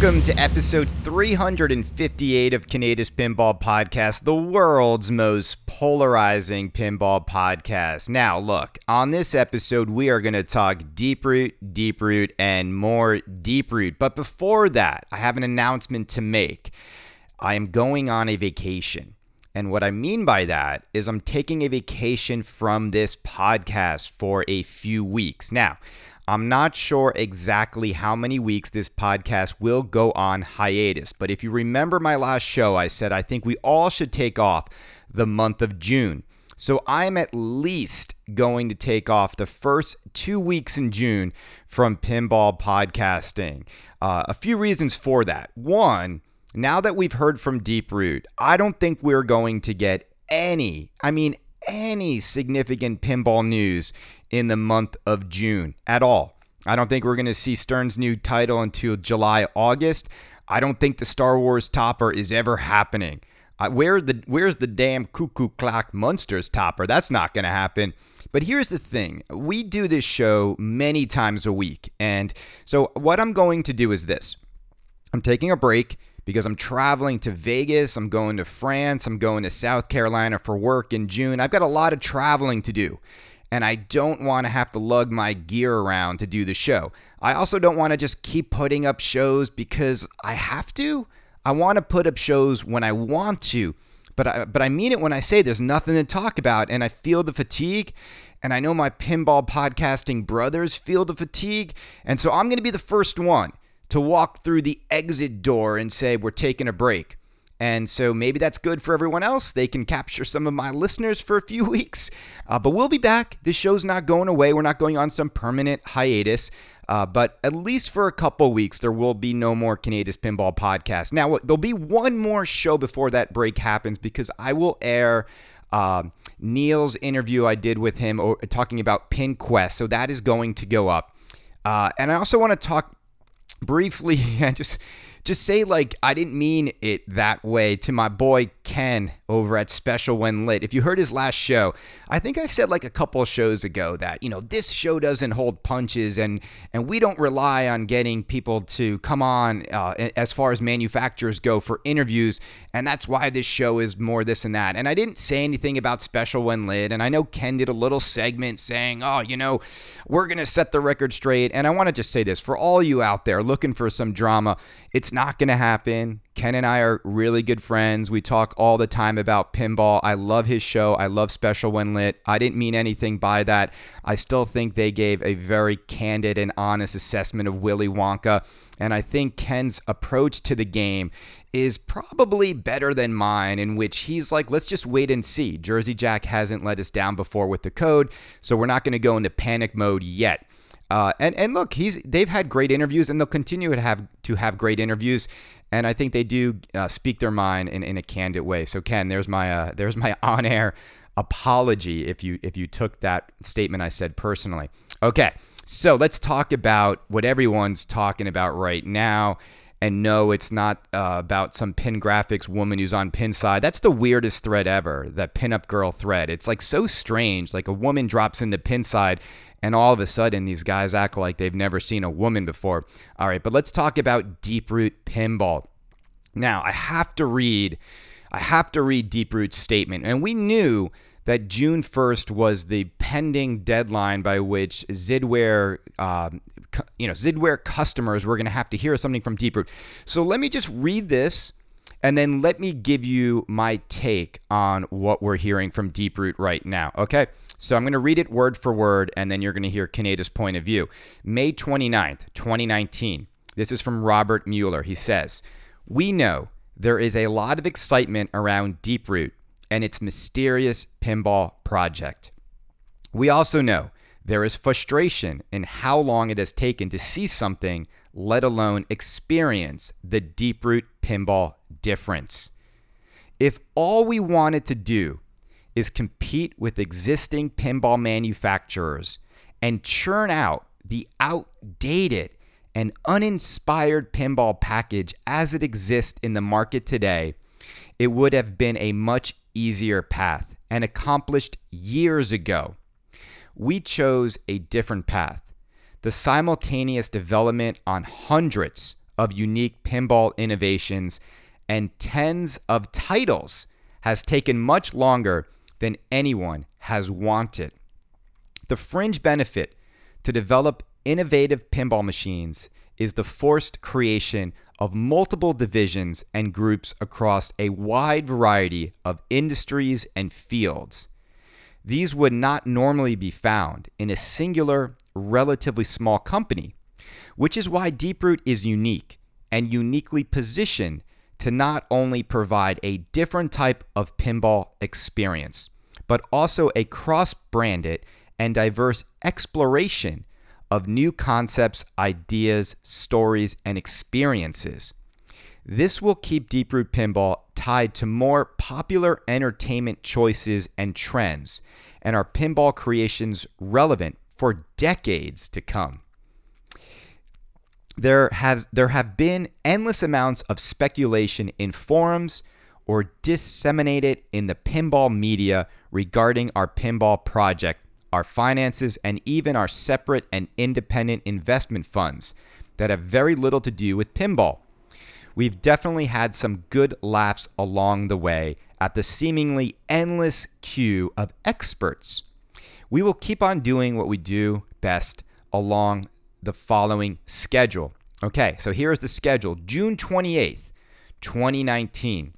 Welcome to episode 358 of Canada's Pinball Podcast, the world's most polarizing pinball podcast. Now, look, on this episode, we are going to talk Deeproot, deep root, and more Deeproot. But before that, I have an announcement to make. I am going on a vacation. And what I mean by that is I'm taking a vacation from this podcast for a few weeks. Now, I'm not sure exactly how many weeks this podcast will go on hiatus, but if you remember my last show, I said I think we all should take off the month of June. So I'm at least going to take off the first two weeks in June from pinball podcasting. Uh, a few reasons for that. One, now that we've heard from Deeproot, I don't think we're going to get any, I mean, any significant pinball news in the month of June at all. I don't think we're going to see Stern's new title until July, August. I don't think the Star Wars topper is ever happening. Uh, where the where's the damn cuckoo clock Munsters topper? That's not going to happen. But here's the thing: we do this show many times a week, and so what I'm going to do is this: I'm taking a break because I'm traveling to Vegas, I'm going to France, I'm going to South Carolina for work in June. I've got a lot of traveling to do and I don't want to have to lug my gear around to do the show. I also don't want to just keep putting up shows because I have to. I want to put up shows when I want to, but I, but I mean it when I say there's nothing to talk about, and I feel the fatigue. And I know my pinball podcasting brothers feel the fatigue. And so I'm going to be the first one to walk through the exit door and say, We're taking a break. And so maybe that's good for everyone else. They can capture some of my listeners for a few weeks. Uh, but we'll be back. This show's not going away. We're not going on some permanent hiatus. Uh, but at least for a couple weeks, there will be no more Canada's Pinball Podcast. Now, there'll be one more show before that break happens because I will air uh, Neil's interview I did with him talking about PinQuest. So that is going to go up. Uh, and I also want to talk briefly and just just say like I didn't mean it that way to my boy Ken over at Special When Lit. If you heard his last show, I think I said like a couple shows ago that, you know, this show doesn't hold punches and and we don't rely on getting people to come on uh, as far as manufacturers go for interviews and that's why this show is more this and that. And I didn't say anything about Special When Lit and I know Ken did a little segment saying, "Oh, you know, we're going to set the record straight." And I want to just say this for all you out there looking for some drama, it's not going to happen. Ken and I are really good friends. We talk all the time about pinball. I love his show. I love Special When Lit. I didn't mean anything by that. I still think they gave a very candid and honest assessment of Willy Wonka. And I think Ken's approach to the game is probably better than mine, in which he's like, let's just wait and see. Jersey Jack hasn't let us down before with the code, so we're not going to go into panic mode yet. Uh, and and look, he's they've had great interviews, and they'll continue to have to have great interviews. And I think they do uh, speak their mind in, in a candid way. So Ken, there's my uh, there's my on air apology if you if you took that statement I said personally. Okay, so let's talk about what everyone's talking about right now. And no, it's not uh, about some pin graphics woman who's on Pinside. That's the weirdest thread ever, that pinup girl thread. It's like so strange. Like a woman drops into Pinside and all of a sudden these guys act like they've never seen a woman before. All right, but let's talk about Deeproot Pinball. Now, I have to read I have to read Deeproot's statement. And we knew that June 1st was the pending deadline by which Zidware, um, you know, Zidware customers were going to have to hear something from Deeproot. So let me just read this and then let me give you my take on what we're hearing from Deeproot right now. Okay. So I'm going to read it word for word, and then you're going to hear Canada's point of view. May 29th, 2019. This is from Robert Mueller. He says, We know there is a lot of excitement around Deeproot and its mysterious pinball project. We also know there is frustration in how long it has taken to see something, let alone experience the Deeproot pinball difference. If all we wanted to do is compete with existing pinball manufacturers and churn out the outdated and uninspired pinball package as it exists in the market today, it would have been a much easier path and accomplished years ago. We chose a different path the simultaneous development on hundreds of unique pinball innovations and tens of titles has taken much longer than anyone has wanted. The fringe benefit to develop innovative pinball machines is the forced creation of multiple divisions and groups across a wide variety of industries and fields. These would not normally be found in a singular, relatively small company, which is why Deeproot is unique and uniquely positioned to not only provide a different type of pinball experience, but also a cross branded and diverse exploration of new concepts, ideas, stories, and experiences. This will keep Deeproot Pinball tied to more popular entertainment choices and trends, and our pinball creations relevant for decades to come. There has there have been endless amounts of speculation in forums or disseminated in the pinball media regarding our pinball project our finances, and even our separate and independent investment funds that have very little to do with pinball. We've definitely had some good laughs along the way at the seemingly endless queue of experts. We will keep on doing what we do best along the following schedule. Okay, so here's the schedule June 28th, 2019.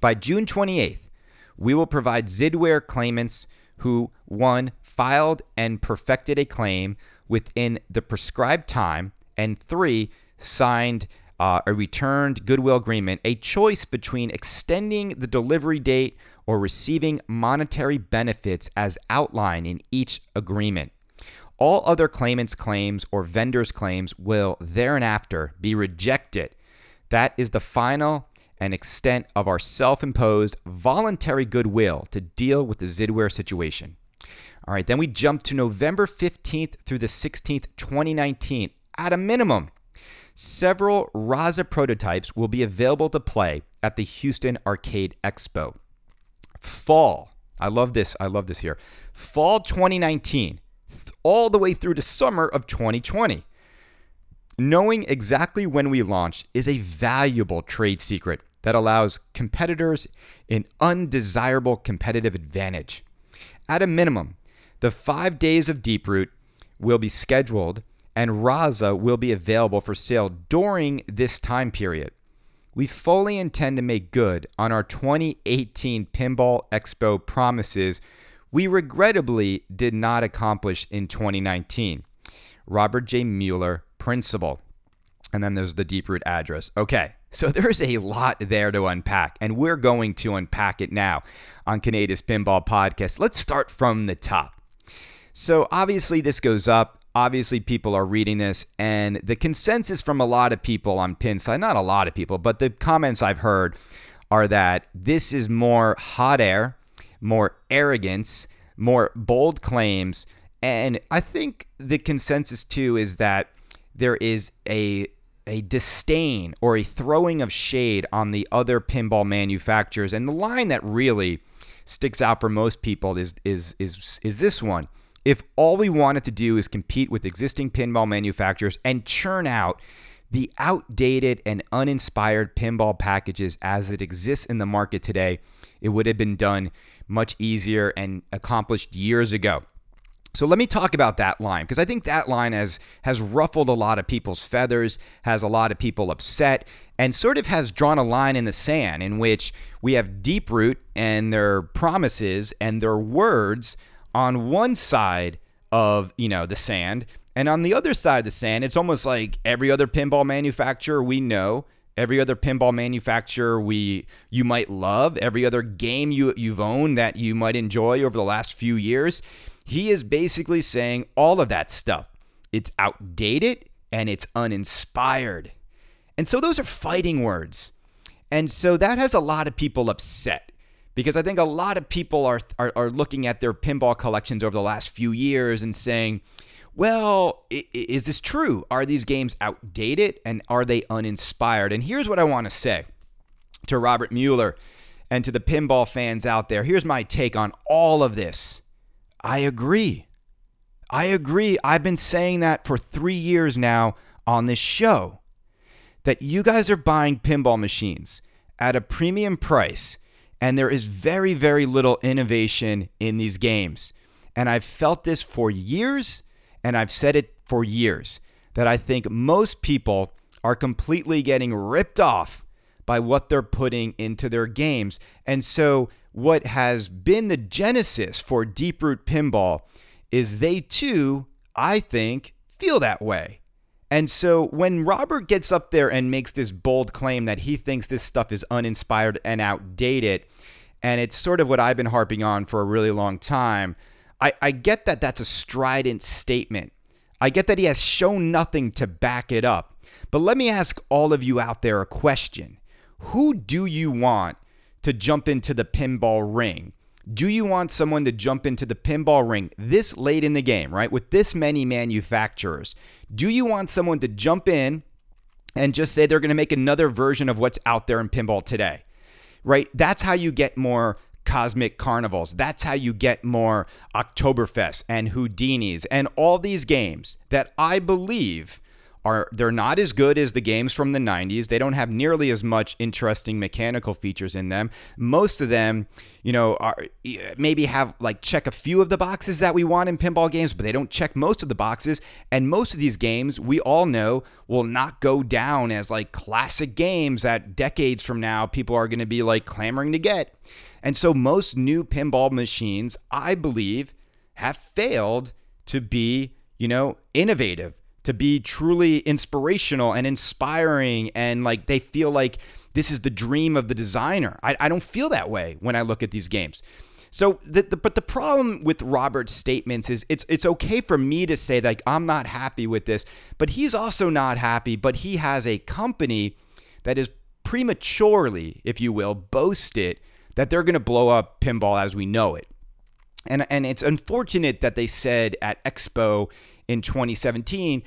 By June 28th, we will provide Zidware claimants who, one, filed and perfected a claim within the prescribed time, and three, signed uh, a returned goodwill agreement, a choice between extending the delivery date or receiving monetary benefits as outlined in each agreement. All other claimants' claims or vendors' claims will thereafter be rejected. That is the final and extent of our self imposed voluntary goodwill to deal with the Zidware situation. All right, then we jump to November 15th through the 16th, 2019. At a minimum, several Raza prototypes will be available to play at the Houston Arcade Expo. Fall, I love this. I love this here. Fall 2019, all the way through to summer of 2020. Knowing exactly when we launch is a valuable trade secret that allows competitors an undesirable competitive advantage. At a minimum, the five days of Deeproot will be scheduled, and Raza will be available for sale during this time period. We fully intend to make good on our 2018 Pinball Expo promises we regrettably did not accomplish in 2019. Robert J. Mueller, Principal. And then there's the Deeproot address. Okay, so there's a lot there to unpack, and we're going to unpack it now on Canada's Pinball Podcast. Let's start from the top. So obviously, this goes up. Obviously, people are reading this, and the consensus from a lot of people on Pinside, not a lot of people, but the comments I've heard are that this is more hot air, more arrogance, more bold claims. And I think the consensus too is that there is a a disdain or a throwing of shade on the other pinball manufacturers. And the line that really sticks out for most people is is is is this one. If all we wanted to do is compete with existing pinball manufacturers and churn out the outdated and uninspired pinball packages as it exists in the market today, it would have been done much easier and accomplished years ago. So let me talk about that line because I think that line has has ruffled a lot of people's feathers, has a lot of people upset, and sort of has drawn a line in the sand in which we have Deeproot and their promises and their words on one side of, you know, the sand, and on the other side of the sand, it's almost like every other pinball manufacturer we know, every other pinball manufacturer we you might love, every other game you you've owned that you might enjoy over the last few years. He is basically saying all of that stuff. It's outdated and it's uninspired. And so those are fighting words. And so that has a lot of people upset because I think a lot of people are, are, are looking at their pinball collections over the last few years and saying, well, is this true? Are these games outdated and are they uninspired? And here's what I want to say to Robert Mueller and to the pinball fans out there. Here's my take on all of this. I agree. I agree. I've been saying that for three years now on this show. that you guys are buying pinball machines at a premium price and there is very, very little innovation in these games. And I've felt this for years and I've said it for years that I think most people are completely getting ripped off by what they're putting into their games. And so, what has been the genesis for Deeproot Pinball is they too, I think, feel that way. And so when Robert gets up there and makes this bold claim that he thinks this stuff is uninspired and outdated, and it's sort of what I've been harping on for a really long time, I, I get that that's a strident statement. I get that he has shown nothing to back it up. But let me ask all of you out there a question Who do you want to jump into the pinball ring? Do you want someone to jump into the pinball ring this late in the game, right? With this many manufacturers? Do you want someone to jump in and just say they're going to make another version of what's out there in pinball today? Right? That's how you get more cosmic carnivals. That's how you get more Oktoberfest and Houdinis and all these games that I believe are they're not as good as the games from the 90s. They don't have nearly as much interesting mechanical features in them. Most of them, you know, are maybe have like check a few of the boxes that we want in pinball games, but they don't check most of the boxes. And most of these games, we all know, will not go down as like classic games that decades from now people are going to be like clamoring to get. And so most new pinball machines, I believe, have failed to be, you know, innovative to be truly inspirational and inspiring and like they feel like this is the dream of the designer. I, I don't feel that way when I look at these games. So, the, the, but the problem with Robert's statements is it's it's okay for me to say like I'm not happy with this, but he's also not happy. But he has a company that is prematurely, if you will, boasted that they're going to blow up pinball as we know it. And and it's unfortunate that they said at Expo in 2017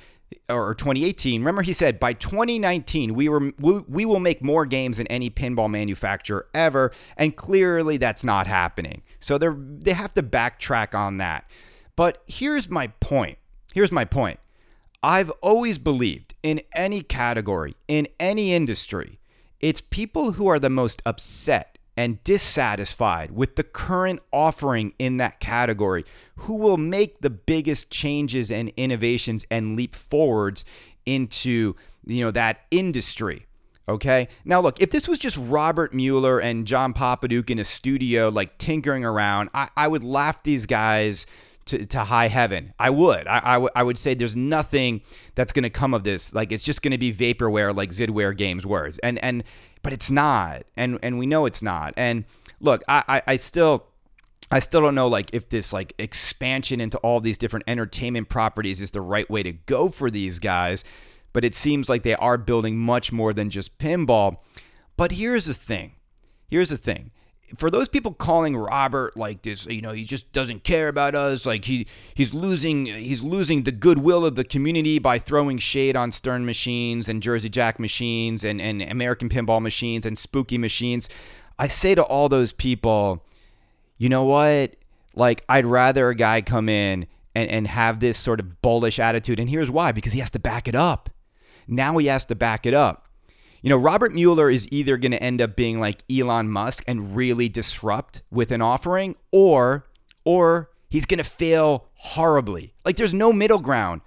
or 2018. Remember, he said by 2019 we were we, we will make more games than any pinball manufacturer ever, and clearly that's not happening. So they they have to backtrack on that. But here's my point. Here's my point. I've always believed in any category, in any industry, it's people who are the most upset and dissatisfied with the current offering in that category who will make the biggest changes and innovations and leap forwards into you know that industry okay now look if this was just robert mueller and John Popadiuk in a studio like tinkering around i, I would laugh these guys to, to high heaven. I would. I, I, w- I would say there's nothing that's going to come of this. Like it's just going to be vaporware, like Zidware Games were. And and but it's not, and and we know it's not. And look, I, I, I still. I still don't know like if this like expansion into all these different entertainment properties is the right way to go for these guys, but it seems like they are building much more than just pinball. But here's the thing. Here's the thing for those people calling Robert like this, you know, he just doesn't care about us. Like he he's losing he's losing the goodwill of the community by throwing shade on Stern machines and Jersey Jack machines and, and American pinball machines and spooky machines. I say to all those people, you know what? Like I'd rather a guy come in and, and have this sort of bullish attitude. And here's why, because he has to back it up. Now he has to back it up. You know, Robert Mueller is either going to end up being like Elon Musk and really disrupt with an offering or or he's going to fail horribly. Like there's no middle ground.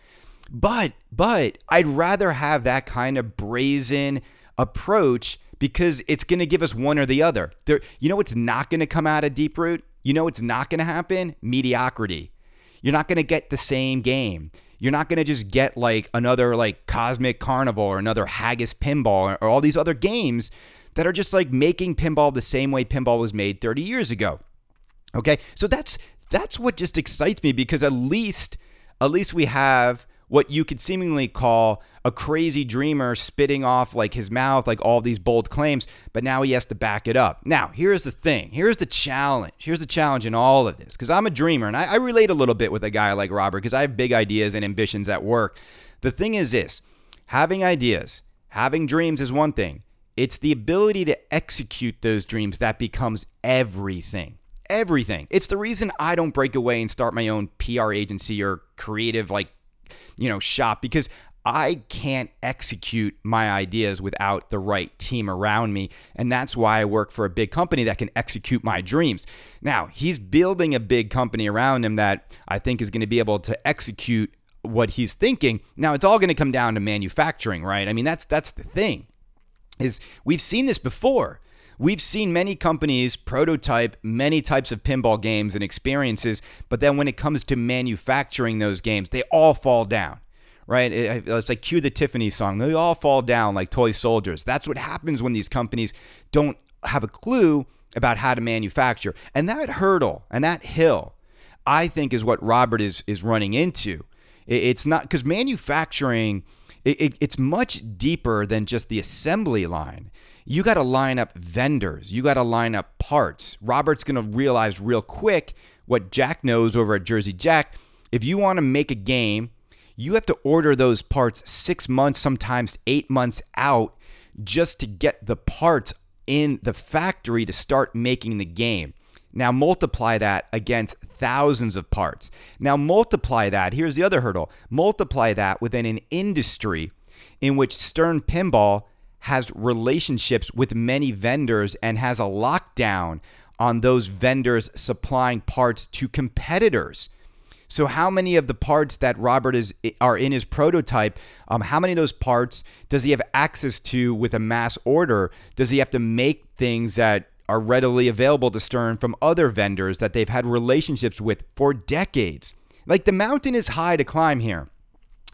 But but I'd rather have that kind of brazen approach because it's going to give us one or the other. There you know what's not going to come out of Deeproot? You know what's not going to happen? Mediocrity. You're not going to get the same game. You're not going to just get like another like Cosmic Carnival or another Haggis Pinball or, or all these other games that are just like making pinball the same way pinball was made 30 years ago. Okay? So that's that's what just excites me because at least at least we have what you could seemingly call a crazy dreamer spitting off like his mouth like all these bold claims but now he has to back it up. Now here's the thing. Here's the challenge. Here's the challenge in all of this because i'm a dreamer and I, I relate a little bit with a guy like robert because i have big ideas and ambitions at work. The thing is this having ideas having dreams is one thing. It's the ability to execute those dreams that becomes everything. Everything. It's the reason i don't break away and start my own pr agency or creative like you know, shop because I can't execute my ideas without the right team around me. And that's why I work for a big company that can execute my dreams. Now, he's building a big company around him that I think is going to be able to execute what he's thinking. Now, it's all going to come down to manufacturing, right? I mean, that's that's the thing. Is we've seen this before. We've seen many companies prototype many types of pinball games and experiences, but then when it comes to manufacturing those games, they all fall down right? it's like cue the Tiffany song. They all fall down like toy soldiers. That's what happens when these companies don't have a clue about how to manufacture. And that hurdle and that hill, I think, is what Robert is is running into. It's not because manufacturing. It, it, it's much deeper than just the assembly line. You got to line up vendors. You got to line up parts. Robert's going to realize real quick what Jack knows over at Jersey Jack. If you want to make a game you have to order those parts six months, sometimes eight months out, just to get the parts in the factory to start making the game. Now, multiply that against thousands of parts. Now, multiply that. Here's the other hurdle multiply that within an industry in which Stern Pinball has relationships with many vendors and has a lockdown on those vendors supplying parts to competitors. So, how many of the parts that Robert is are in his prototype? Um, how many of those parts does he have access to with a mass order? Does he have to make things that are readily available to Stern from other vendors that they've had relationships with for decades? Like the mountain is high to climb here.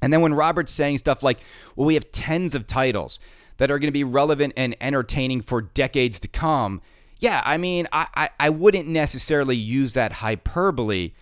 And then when Robert's saying stuff like, "Well, we have tens of titles that are going to be relevant and entertaining for decades to come," yeah, I mean, I, I, I wouldn't necessarily use that hyperbole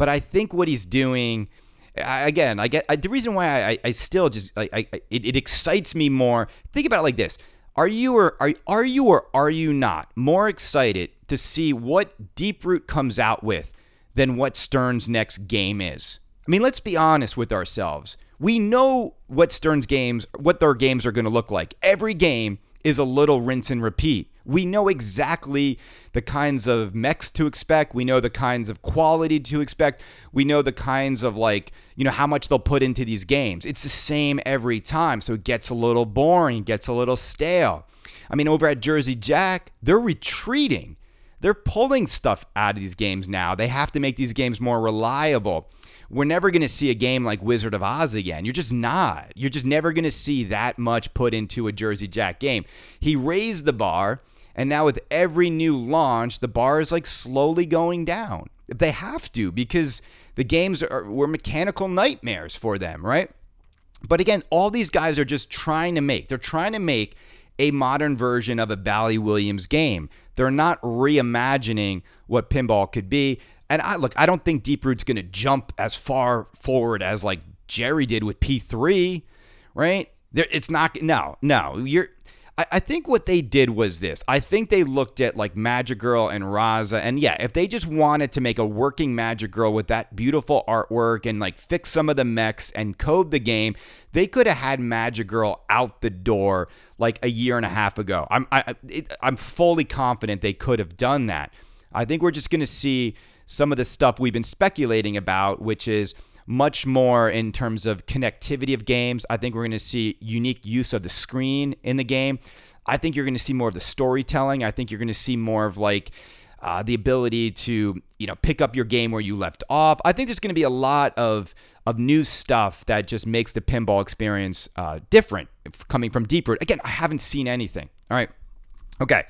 but I think what he's doing, I, again, I get I, the reason why I, I still just I, I it, it excites me more. Think about it like this: Are you or are are you or are you not more excited to see what Deeproot comes out with than what Stern's next game is? I mean, let's be honest with ourselves. We know what Stern's games, what their games are going to look like. Every game is a little rinse and repeat. We know exactly the kinds of mechs to expect. We know the kinds of quality to expect. We know the kinds of like, you know, how much they'll put into these games. It's the same every time. So it gets a little boring, gets a little stale. I mean, over at Jersey Jack, they're retreating. They're pulling stuff out of these games now. They have to make these games more reliable we're never going to see a game like Wizard of Oz again. You're just not. You're just never going to see that much put into a Jersey Jack game. He raised the bar, and now with every new launch, the bar is like slowly going down. They have to because the games are were mechanical nightmares for them, right? But again, all these guys are just trying to make. They're trying to make a modern version of a Bally Williams game. They're not reimagining what pinball could be. And I look, I don't think Deeproot's going to jump as far forward as like Jerry did with P3, right? There, it's not. No, no. You're. I, I think what they did was this. I think they looked at like Magic Girl and Raza, and yeah, if they just wanted to make a working Magic Girl with that beautiful artwork and like fix some of the mechs and code the game, they could have had Magic Girl out the door like a year and a half ago. I'm I, it, I'm fully confident they could have done that. I think we're just going to see some of the stuff we've been speculating about, which is much more in terms of connectivity of games. I think we're going to see unique use of the screen in the game. I think you're going to see more of the storytelling. I think you're going to see more of like uh, the ability to you know pick up your game where you left off. I think there's going to be a lot of of new stuff that just makes the pinball experience uh, different coming from Deeproot. Again, I haven't seen anything. All right, okay.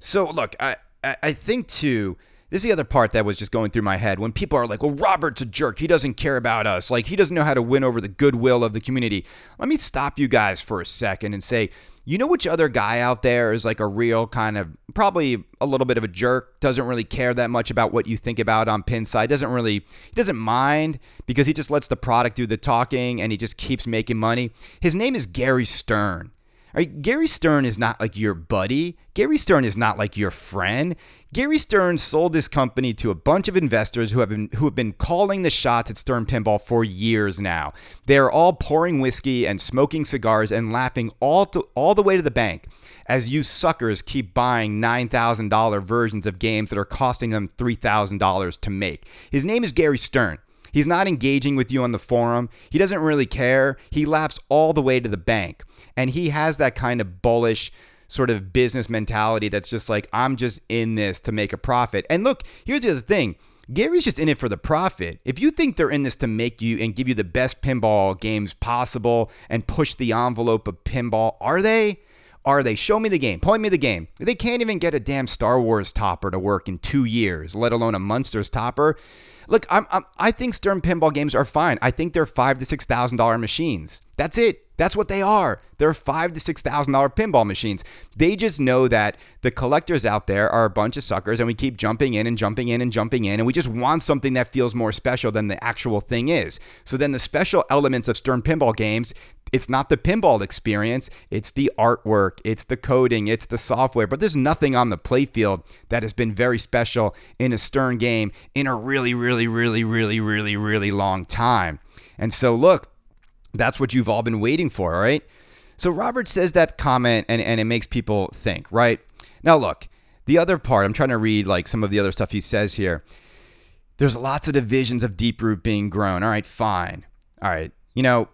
So look, I I think too this is the other part that was just going through my head when people are like, well, Robert's a jerk. He doesn't care about us. Like, he doesn't know how to win over the goodwill of the community. Let me stop you guys for a second and say, you know which other guy out there is like a real kind of probably a little bit of a jerk, doesn't really care that much about what you think about on Pinside, doesn't really, he doesn't mind because he just lets the product do the talking and he just keeps making money. His name is Gary Stern. Right? Gary Stern is not like your buddy. Gary Stern is not like your friend. Gary Stern sold his company to a bunch of investors who have been who have been calling the shots at Stern Pinball for years now. They are all pouring whiskey and smoking cigars and laughing all to, all the way to the bank as you suckers keep buying $9,000 versions of games that are costing them $3,000 to make. His name is Gary Stern. He's not engaging with you on the forum. He doesn't really care. He laughs all the way to the bank. And he has that kind of bullish sort of business mentality that's just like, I'm just in this to make a profit. And look, here's the other thing. Gary's just in it for the profit. If you think they're in this to make you and give you the best pinball games possible and push the envelope of pinball, are they? Are they? Show me the game. Point me the game. They can't even get a damn Star Wars topper to work in two years, let alone a Munsters topper. Look, I'm, I'm, i think Stern pinball games are fine. I think they're five to six thousand dollar machines. That's it. That's what they are. They're five to six thousand dollar pinball machines. They just know that the collectors out there are a bunch of suckers, and we keep jumping in and jumping in and jumping in, and we just want something that feels more special than the actual thing is. So then the special elements of Stern pinball games it's not the pinball experience, it's the artwork, it's the coding, it's the software, but there's nothing on the playfield that has been very special in a Stern game in a really, really, really, really, really, really long time. And so, look, that's what you've all been waiting for, all right? So, Robert says that comment and, and it makes people think, right? Now, look, the other part, I'm trying to read like some of the other stuff he says here. There's lots of divisions of Deeproot being grown. All right, fine. All right. You know,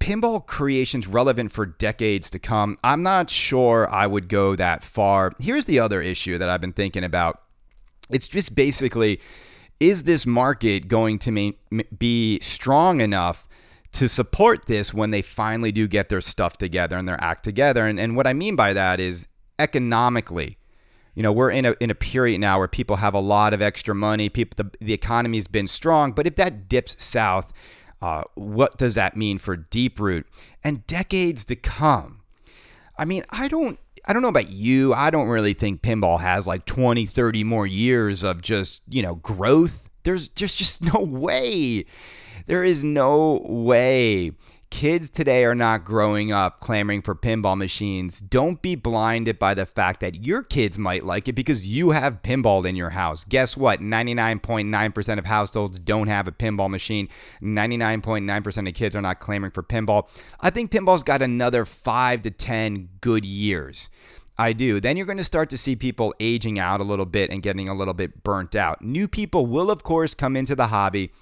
pinball creation's relevant for decades to come. I'm not sure I would go that far. Here's the other issue that I've been thinking about. It's just basically is this market going to be strong enough to support this when they finally do get their stuff together and their act together? And, and what I mean by that is economically. You know, we're in a in a period now where people have a lot of extra money. People, the, the economy's been strong, but if that dips south, uh, what does that mean for Deeproot and decades to come? I mean, I don't I don't know about you. I don't really think pinball has like 20, 30 more years of just, you know, growth. There's just just no way. There is no way Kids today are not growing up clamoring for pinball machines. Don't be blinded by the fact that your kids might like it because you have pinball in your house. Guess what? 99.9% of households don't have a pinball machine. 99.9% of kids are not clamoring for pinball. I think pinball's got another 5 to 10 good years. I do. Then you're going to start to see people aging out a little bit and getting a little bit burnt out. New people will, of course, come into the hobby,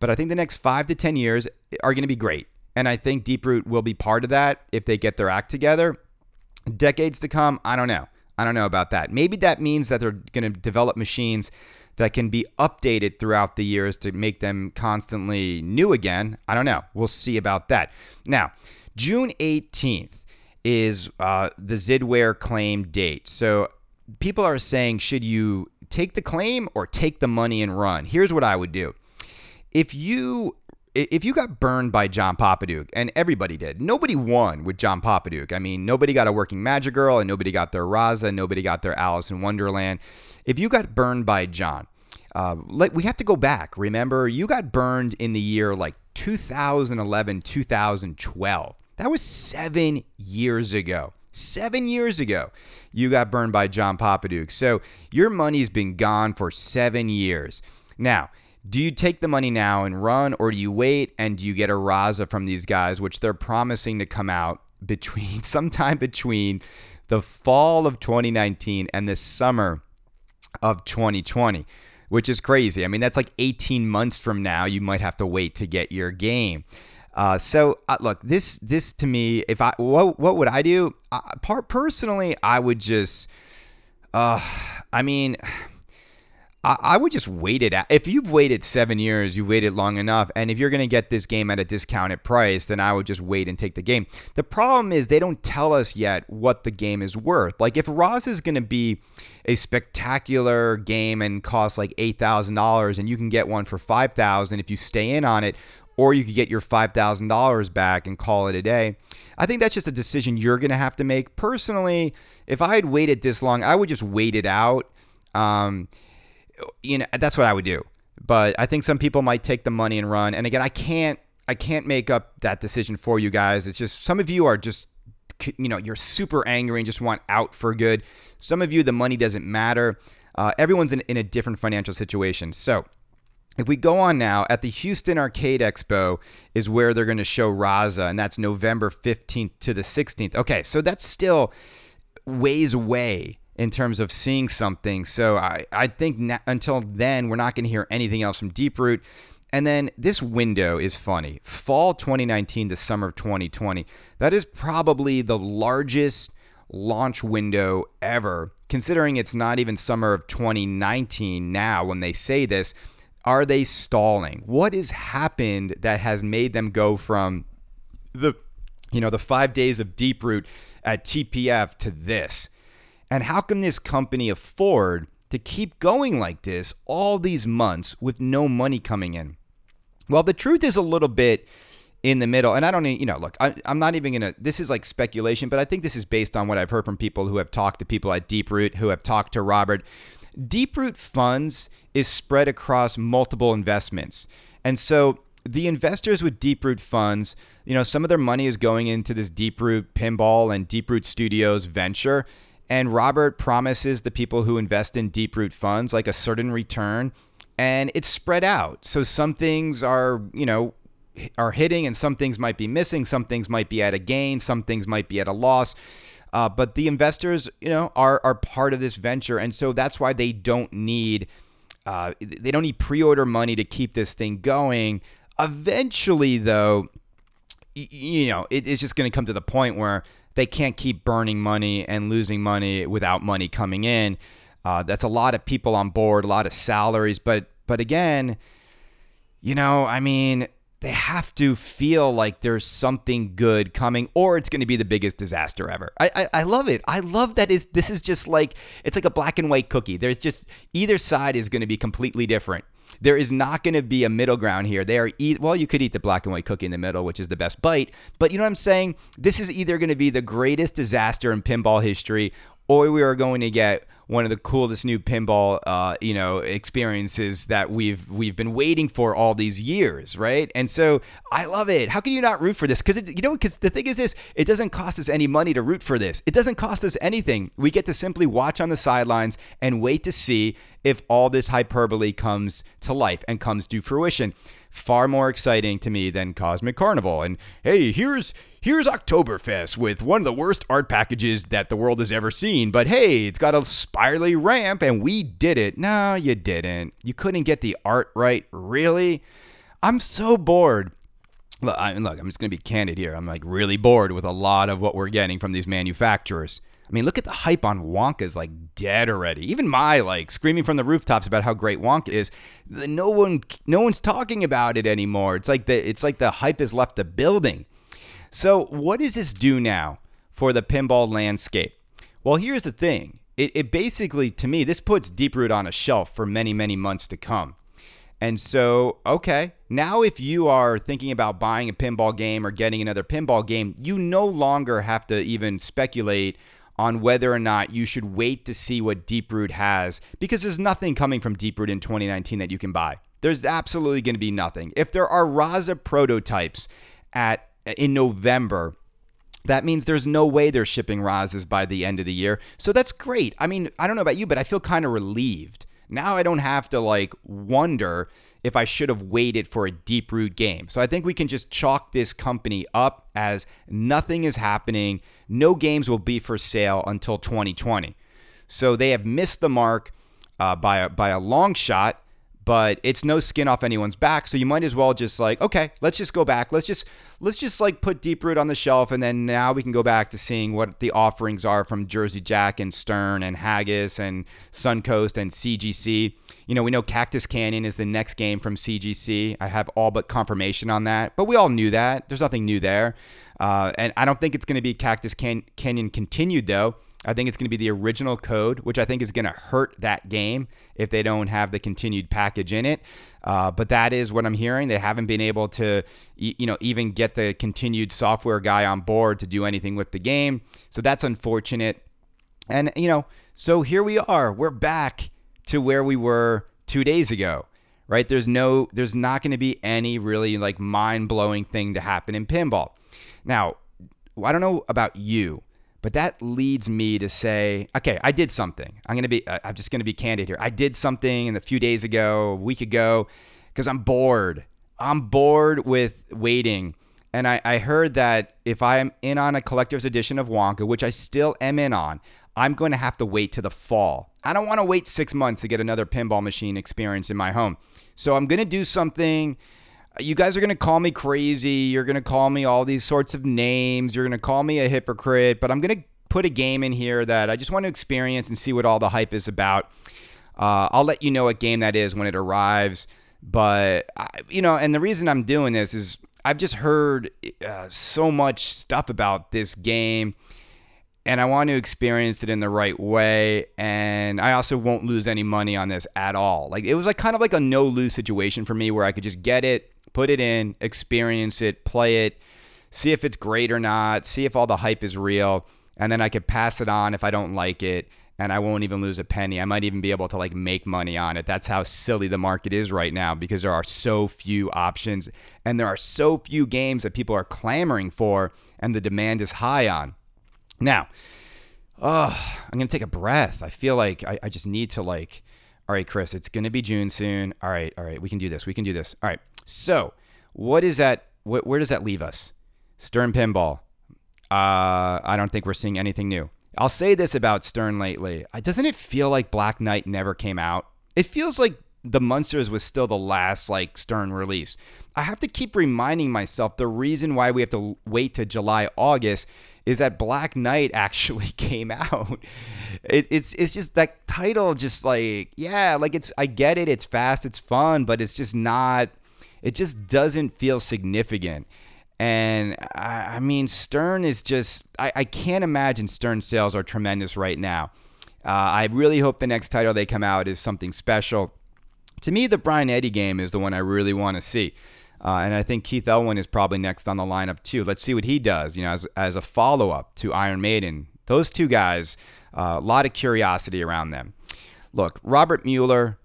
but I think the next five to 10 years are going to be great. And I think Deeproot will be part of that if they get their act together. Decades to come, I don't know. I don't know about that. Maybe that means that they're going to develop machines that can be updated throughout the years to make them constantly new again. I don't know. We'll see about that. Now, June 18th is uh, the Zidware claim date. So people are saying, should you take the claim or take the money and run? Here's what I would do. If you if you got burned by John Popadiuk, and everybody did, nobody won with John Popadiuk. I mean, nobody got a working Magic Girl, and nobody got their Raza, nobody got their Alice in Wonderland. If you got burned by John, uh, we have to go back. Remember, you got burned in the year like 2011, 2012. That was seven years ago. Seven years ago, you got burned by John Popadiuk. So your money's been gone for seven years. Now, do you take the money now and run, or do you wait and do you get a Raza from these guys, which they're promising to come out between sometime between the fall of 2019 and the summer of 2020, which is crazy. I mean, that's like 18 months from now. You might have to wait to get your game. Uh, so uh, look, this this to me, if I what what would I do? Uh, part personally, I would just, uh, I mean. I, would just wait it out. If you've waited seven years, you waited long enough. And if you're going to get this game at a discounted price, then I would just wait and take the game. The problem is they don't tell us yet what the game is worth. Like if Raza is going to be a spectacular game and cost like $8,000 and you can get one for 5000 if you stay in on it, or you could get your $5,000 back and call it a day. I think that's just a decision you're going to have to make. Personally, if I had waited this long, I would just wait it out. Um, you know that's what I would do. But I think some people might take the money and run. And again, I can't I can't make up that decision for you guys. It's just some of you are just you know you're super angry and just want out for good. Some of you the money doesn't matter. Uh, everyone's in, in a different financial situation. So if we go on now, at the Houston Arcade Expo is where they're going to show Raza, and that's November 15th to the 16th. Okay, so that's still ways away in terms of seeing something. So I, I think na- until then, we're not going to hear anything else from Deeproot. And then this window is funny. Fall 2019 to summer of 2020. That is probably the largest launch window ever, considering it's not even summer of 2019 now when they say this. Are they stalling? What has happened that has made them go from the you know the 5 days of Deeproot at TPF to this? And how can this company afford to keep going like this all these months with no money coming in? Well, the truth is a little bit in the middle. And I don't, you know, look, I, am not even going to, this is like speculation, but I think this is based on what I've heard from people who have talked to people at Deeproot, who have talked to Robert. Deeproot funds is spread across multiple investments. And so the investors with Deeproot funds, you know, some of their money is going into this Deeproot pinball and Deeproot Studios venture. And Robert promises the people who invest in Deeproot funds like a certain return and it's spread out. So some things are, you know, are hitting and some things might be missing, some things might be at a gain, some things might be at a loss. Uh, but the investors, you know, are are part of this venture, and so that's why they don't need uh, they don't need pre-order money to keep this thing going. Eventually, though, you know, it, it's just going to come to the point where they can't keep burning money and losing money without money coming in. Uh, that's a lot of people on board, a lot of salaries, but but again, you know, I mean, they have to feel like there's something good coming, or it's going to be the biggest disaster ever. I, I, I love it. I love that is this is just like it's like a black and white cookie. There's just either side is going to be completely different. There is not going to be a middle ground here. They are eat well, you could eat the black and white cookie in the middle, which is the best bite. But you know what I'm saying? This is either going to be the greatest disaster in pinball history, or we are going to get one of the coolest new pinball, uh, you know, experiences that we've we've been waiting for all these years, right? And so I love it. How can you not root for this? Because you know, because the thing is this, it doesn't cost us any money to root for this. It doesn't cost us anything. We get to simply watch on the sidelines and wait to see if all this hyperbole comes to life and comes to fruition far more exciting to me than Cosmic Carnival. And hey, here's here's Oktoberfest with one of the worst art packages that the world has ever seen. But hey, it's got a spirally ramp and we did it. No, you didn't. You couldn't get the art right, really? I'm so bored. Look, I, look, I'm just going to be candid here. I'm like really bored with a lot of what we're getting from these manufacturers. I mean, look at the hype on Wonka's like dead already. Even my like screaming from the rooftops about how great Wonka is. No one, no one's talking about it anymore. It's like the, it's like the hype has left the building. So, what does this do now for the pinball landscape? Well, here's the thing. It, it basically, to me, this puts Deeproot on a shelf for many, many months to come. And so, okay, now if you are thinking about buying a pinball game or getting another pinball game, you no longer have to even speculate on whether or not you should wait to see what Deeproot has because there's nothing coming from Deeproot in 2019 that you can buy. There's absolutely going to be nothing. If there are Raza prototypes at in November, that means there's no way they're shipping Razas by the end of the year. So that's great. I mean, I don't know about you, but I feel kind of relieved. Now I don't have to like wonder if I should have waited for a Deeproot game. So I think we can just chalk this company up as nothing is happening. No games will be for sale until 2020. So they have missed the mark uh, by a, by a long shot but it's no skin off anyone's back so you might as well just like okay let's just go back. Let's just let's just like put Deeproot on the shelf and then now we can go back to seeing what the offerings are from jersey jack and stern and haggis and suncoast and cgc you know we know cactus canyon is the next game from cgc i have all but confirmation on that but we all knew that. There's nothing new there. Uh, and i don't think it's going to be cactus Can- canyon continued though I think it's going to be the original code, which I think is going to hurt that game if they don't have the continued package in it. Uh, but that is what I'm hearing. They haven't been able to, you know, even get the continued software guy on board to do anything with the game. So that's unfortunate. And you know, so here we are. We're back to where we were two days ago, right? There's no, there's not going to be any really like mind blowing thing to happen in pinball. Now, I don't know about you but that leads me to say, okay, I did something. I'm to be, uh, I'm just to be candid here. I did something in a few days ago, a week ago, because I'm bored. I'm bored with waiting. And I, I heard that if I'm in on a collector's edition of Wonka, which I still am in on, I'm going to have to wait to the fall. I don't want to wait six months to get another pinball machine experience in my home. So I'm going to do something. You guys are going to call me crazy. You're going to call me all these sorts of names. You're going to call me a hypocrite, but I'm going to put a game in here that I just want to experience and see what all the hype is about. Uh, I'll let you know what game that is when it arrives. But, I, you know, and the reason I'm doing this is I've just heard uh, so much stuff about this game and I want to experience it in the right way. And I also won't lose any money on this at all. Like it was like kind of like a no lose situation for me where I could just get it, put it in, experience it, play it, see if it's great or not, see if all the hype is real, and then I could pass it on if I don't like it. And I won't even lose a penny. I might even be able to like make money on it. That's how silly the market is right now because there are so few options and there are so few games that people are clamoring for and the demand is high on. Now, oh, I'm gonna take a breath. I feel like I, I just need to like. All right, Chris, it's gonna be June soon. All right, all right, we can do this. We can do this. All right. So, what is that? Wh- where does that leave us? Stern pinball. Uh, I don't think we're seeing anything new. I'll say this about Stern lately. Doesn't it feel like Black Knight never came out? It feels like the Munsters was still the last like Stern release. I have to keep reminding myself the reason why we have to wait to July, August is that Black Knight actually came out. It, it's it's just that title, just like yeah, like it's I get it, it's fast, it's fun, but it's just not. It just doesn't feel significant. And I, I mean, Stern is just I, I can't imagine Stern sales are tremendous right now. Uh, I really hope the next title they come out is something special. To me, the Brian Eddy game is the one I really want to see. Uh, and I think Keith Elwin is probably next on the lineup too. Let's see what he does, you know, as, as a follow up to Iron Maiden. Those two guys, uh, a uh, lot of curiosity around them. Look, Robert Mueller,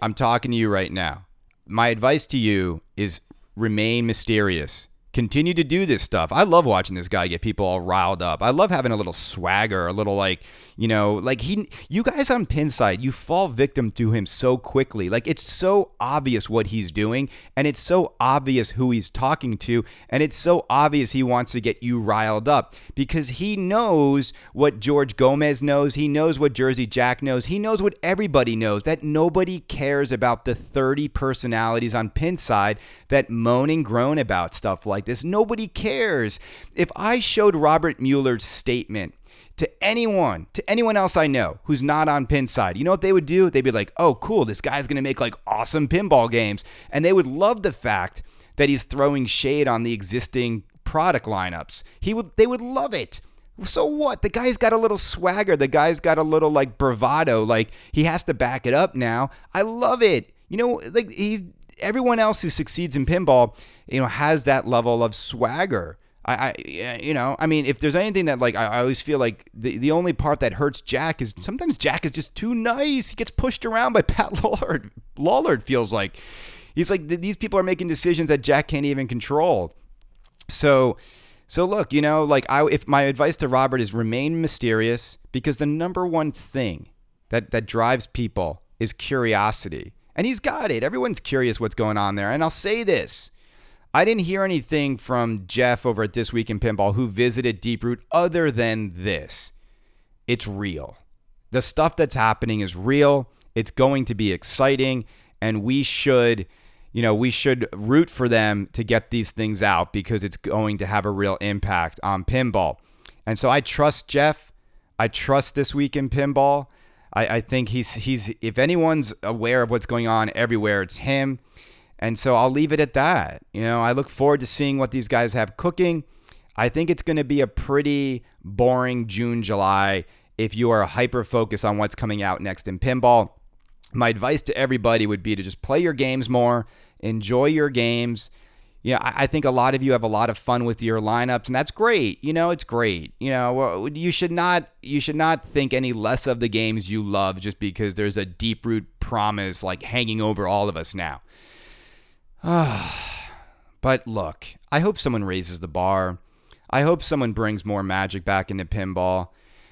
I'm talking to you right now. My advice to you is remain mysterious continue to do this stuff. I love watching this guy get people all riled up. I love having a little swagger, a little like, you know, like he you guys on Pinside, you fall victim to him so quickly. Like it's so obvious what he's doing and it's so obvious who he's talking to and it's so obvious he wants to get you riled up because he knows what George Gomez knows, he knows what Jersey Jack knows, he knows what everybody knows that nobody cares about the 30 personalities on Pinside that moan and groan about stuff like this. Nobody cares. If I showed Robert Mueller's statement to anyone, to anyone else I know who's not on Pinside, you know what they would do? They'd be like, oh, cool, this guy's going to make like awesome pinball games. And they would love the fact that he's throwing shade on the existing product lineups. He would, they would love it. So what? The guy's got a little swagger. The guy's got a little like bravado. Like he has to back it up now. I love it. You know, like he's everyone else who succeeds in pinball, you know, has that level of swagger. I, I, you know, I mean, if there's anything that like I, I always feel like the the only part that hurts Jack is sometimes Jack is just too nice. He gets pushed around by Pat Lawlor. Lawlor feels like he's like these people are making decisions that Jack can't even control. So, so look, you know, like I, if my advice to Robert is remain mysterious because the number one thing that that drives people is curiosity. And he's got it. Everyone's curious what's going on there. And I'll say this I didn't hear anything from Jeff over at This Week in Pinball who visited Deeproot other than this. It's real. The stuff that's happening is real. It's going to be exciting. And we should, you know, we should root for them to get these things out because it's going to have a real impact on pinball. And so I trust Jeff. I trust This Week in Pinball. I, I think he's he's if anyone's aware of what's going on everywhere, it's him. And so I'll leave it at that. You know, I look forward to seeing what these guys have cooking. I think it's going to be a pretty boring June, July if you are hyper focused on what's coming out next in pinball. My advice to everybody would be to just play your games more, enjoy your games, yeah, I, I think a lot of you have a lot of fun with your lineups, and that's great. You know, it's great. You know, you should not you should not think any less of the games you love just because there's a Deeproot promise like hanging over all of us now. but look, I hope someone raises the bar. I hope someone brings more magic back into pinball.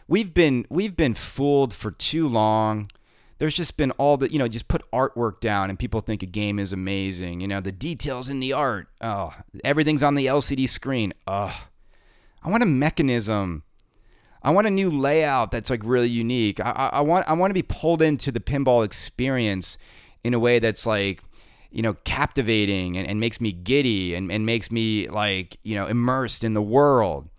We've been we've been fooled for too long there's just been all the you know just put artwork down and people think a game is amazing you know the details in the art oh everything's on the lcd screen oh i want a mechanism I want a new layout that's like really unique. I, I want I want to be pulled into the pinball experience in a way that's like you know captivating and, and makes me giddy and, and makes me like you know immersed in the world.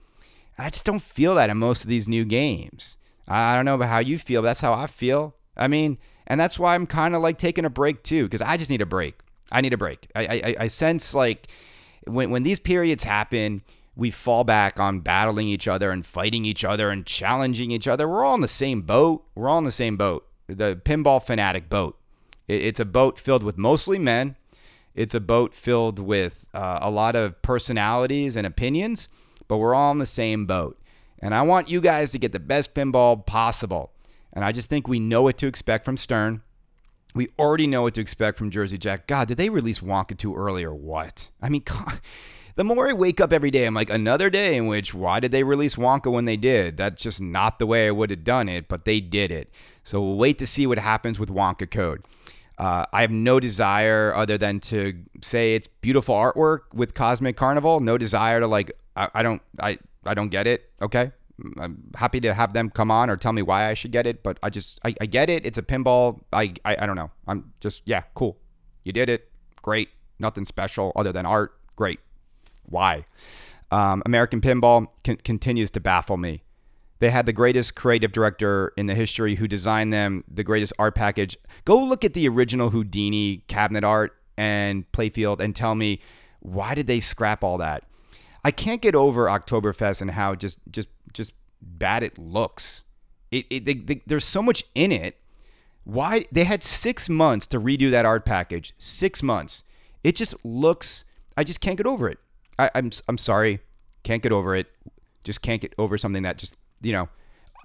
I just don't feel that in most of these new games. I don't know about how you feel, but that's how I feel. I mean, and that's why I'm kind of like taking a break too, because I just need a break. I need a break. I, I, I sense like when, when these periods happen, we fall back on battling each other and fighting each other and challenging each other. We're all in the same boat. We're all in the same boat. The pinball fanatic boat. It's a boat filled with mostly men. It's a boat filled with uh, a lot of personalities and opinions, but we're all in the same boat. And I want you guys to get the best pinball possible. And I just think we know what to expect from Stern. We already know what to expect from Jersey Jack. God, did they release Wonka too early or what? I mean, God, the more I wake up every day, I'm like, another day in which, why did they release Wonka when they did? That's just not the way I would have done it, but they did it. So we'll wait to see what happens with Wonka Code. Uh, I have no desire other than to say it's beautiful artwork with Cosmic Carnival. No desire to like, I, I don't, I, I don't get it. Okay. I'm happy to have them come on or tell me why I should get it, but I just I, I get it. It's a pinball. I, I I don't know. I'm just yeah, cool. You did it. Great. Nothing special other than art. Great. Why? Um, American Pinball con- continues to baffle me. They had the greatest creative director in the history who designed them the greatest art package. Go look at the original Houdini cabinet art and playfield and tell me why did they scrap all that? I can't get over Oktoberfest and how just just just bad it looks. It, it they, they, there's so much in it. Why they had six months to redo that art package? Six months. It just looks. I just can't get over it. I, I'm I'm sorry, can't get over it. Just can't get over something that just you know.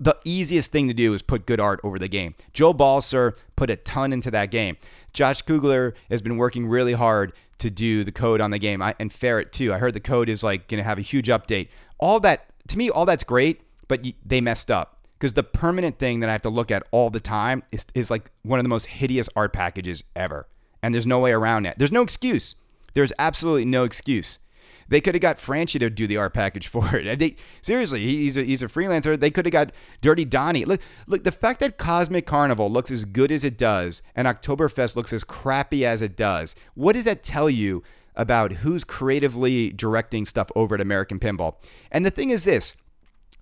The easiest thing to do is put good art over the game. Joe Balcer put a ton into that game. Josh Kugler has been working really hard to do the code on the game, I, and Ferret too. I heard the code is like going to have a huge update. All that to me, all that's great, but they messed up because the permanent thing that I have to look at all the time is, is like one of the most hideous art packages ever. And there's no way around that. There's no excuse. There's absolutely no excuse. They could have got Franchi to do the art package for it. They, seriously, he's a, he's a freelancer. They could have got Dirty Donny. Look, look, the fact that Cosmic Carnival looks as good as it does and Oktoberfest looks as crappy as it does, what does that tell you about who's creatively directing stuff over at American Pinball. And the thing is this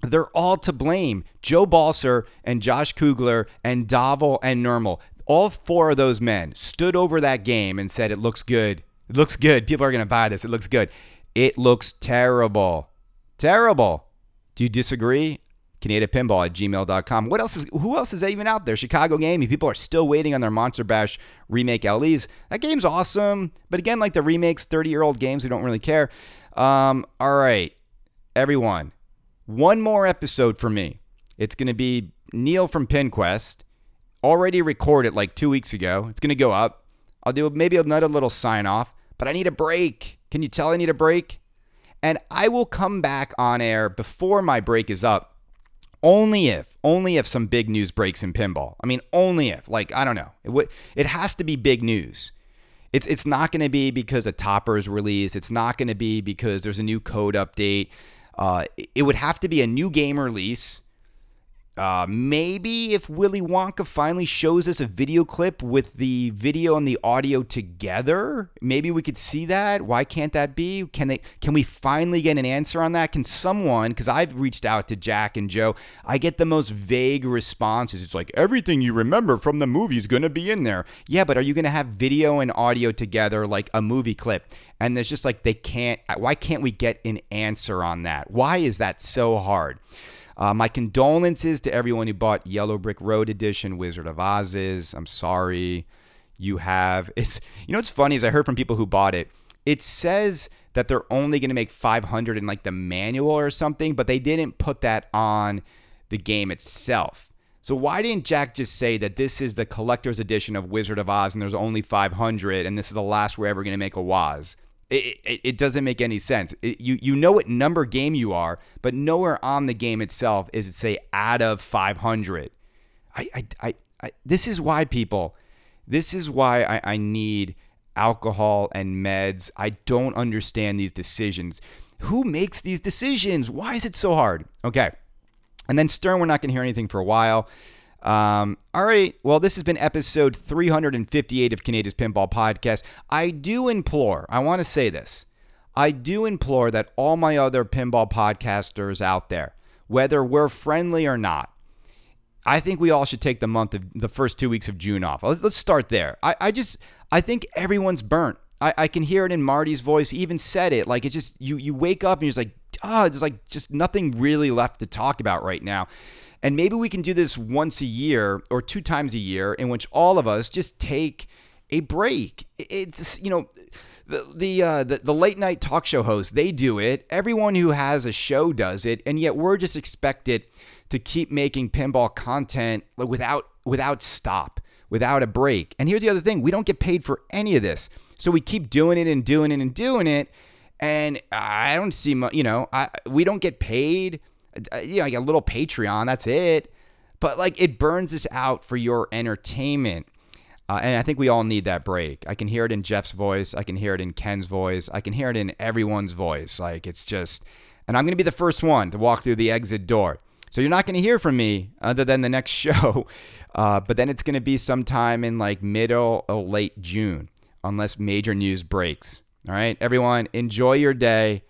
they're all to blame. Joe Balcer and Josh Kugler and Davel and Nermal. All four of those men stood over that game and said, It looks good. It looks good. People are going to buy this. It looks good. It looks terrible. Terrible. Do you disagree? Pinball at gmail.com. What else is who else is even out there? Chicago Gaming. People are still waiting on their Monster Bash remake LEs. That game's awesome. But again, like the remakes, 30-year-old games, we don't really care. Um, all right. Everyone. One more episode for me. It's gonna be Neil from PinQuest. Already recorded like two weeks ago. It's gonna go up. I'll do maybe another little sign off, but I need a break. Can you tell I need a break? And I will come back on air before my break is up only if, only if some big news breaks in pinball. I mean, only if. Like, I don't know. It would it has to be big news. It's it's not going to be because a topper is released. It's not going to be because there's a new code update. Uh, it would have to be a new game release uh, maybe if Willy Wonka finally shows us a video clip with the video and the audio together, maybe we could see that. Why can't that be? Can they? Can we finally get an answer on that? Can someone? Because I've reached out to Jack and Joe, I get the most vague responses. It's like everything you remember from the movie is going to be in there. Yeah, but are you going to have video and audio together like a movie clip? And there's just like they can't. Why can't we get an answer on that? Why is that so hard? Uh, my condolences to everyone who bought Yellow Brick Road Edition Wizard of Oz's. I'm sorry. You have it's you know what's funny is I heard from people who bought it. It says that they're only going to make 500 in like the manual or something, but they didn't put that on the game itself. So why didn't Jack just say that this is the collector's edition of Wizard of Oz and there's only 500 and this is the last we're ever going to make a Woz? It, it, it, doesn't make any sense. It, you you know what number game you are, but nowhere on the game itself is it say out of 500. I, I, I, I this is why people, this is why I, I need alcohol and meds. I don't understand these decisions. Who makes these decisions? Why is it so hard? Okay. And then Stern, we're not going to hear anything for a while. Um, all right. Well, this has been episode 358 of Kaneda's Pinball Podcast. I do implore, I want to say this. I do implore that all my other pinball podcasters out there, whether we're friendly or not, I think we all should take the month of the first two weeks of June off. Let's, let's start there. I, I just, I think everyone's burnt. I, I can hear it in Marty's voice. He even said it. Like it's just you you wake up and you're just like, ah, oh, there's like just nothing really left to talk about right now. And maybe we can do this once a year or two times a year in which all of us just take a break. It's you know the the, uh, the the late night talk show hosts they do it. Everyone who has a show does it, and yet we're just expected to keep making pinball content without without stop, without a break. And here's the other thing: we don't get paid for any of this, so we keep doing it and doing it and doing it. And I don't see, you know, I, we don't get paid you know, like a little Patreon. That's it. But like it burns us out for your entertainment. Uh, and I think we all need that break. I can hear it in Jeff's voice. I can hear it in Ken's voice. I can hear it in everyone's voice. Like it's just, and I'm going to be the first one to walk through the exit door. So you're not going to hear from me other than the next show. Uh, but then it's going to be sometime in like middle or late June, unless major news breaks. All right, everyone, enjoy your day.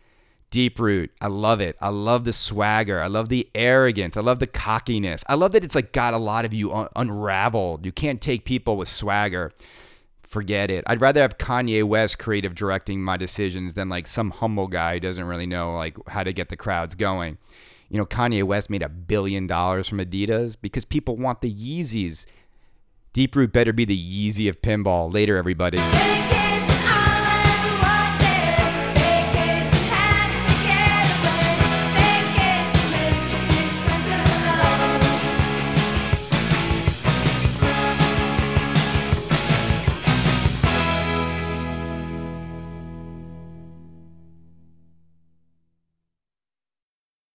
Deeproot. I love it. I love the swagger. I love the arrogance. I love the cockiness. I love that it's like got a lot of you un- unraveled. You can't take people with swagger. Forget it. I'd rather have Kanye West creative directing my decisions than like some humble guy who doesn't really know like how to get the crowds going. You know, Kanye West made a billion dollars from Adidas because people want the Yeezys. Deeproot better be the Yeezy of pinball. Later, everybody.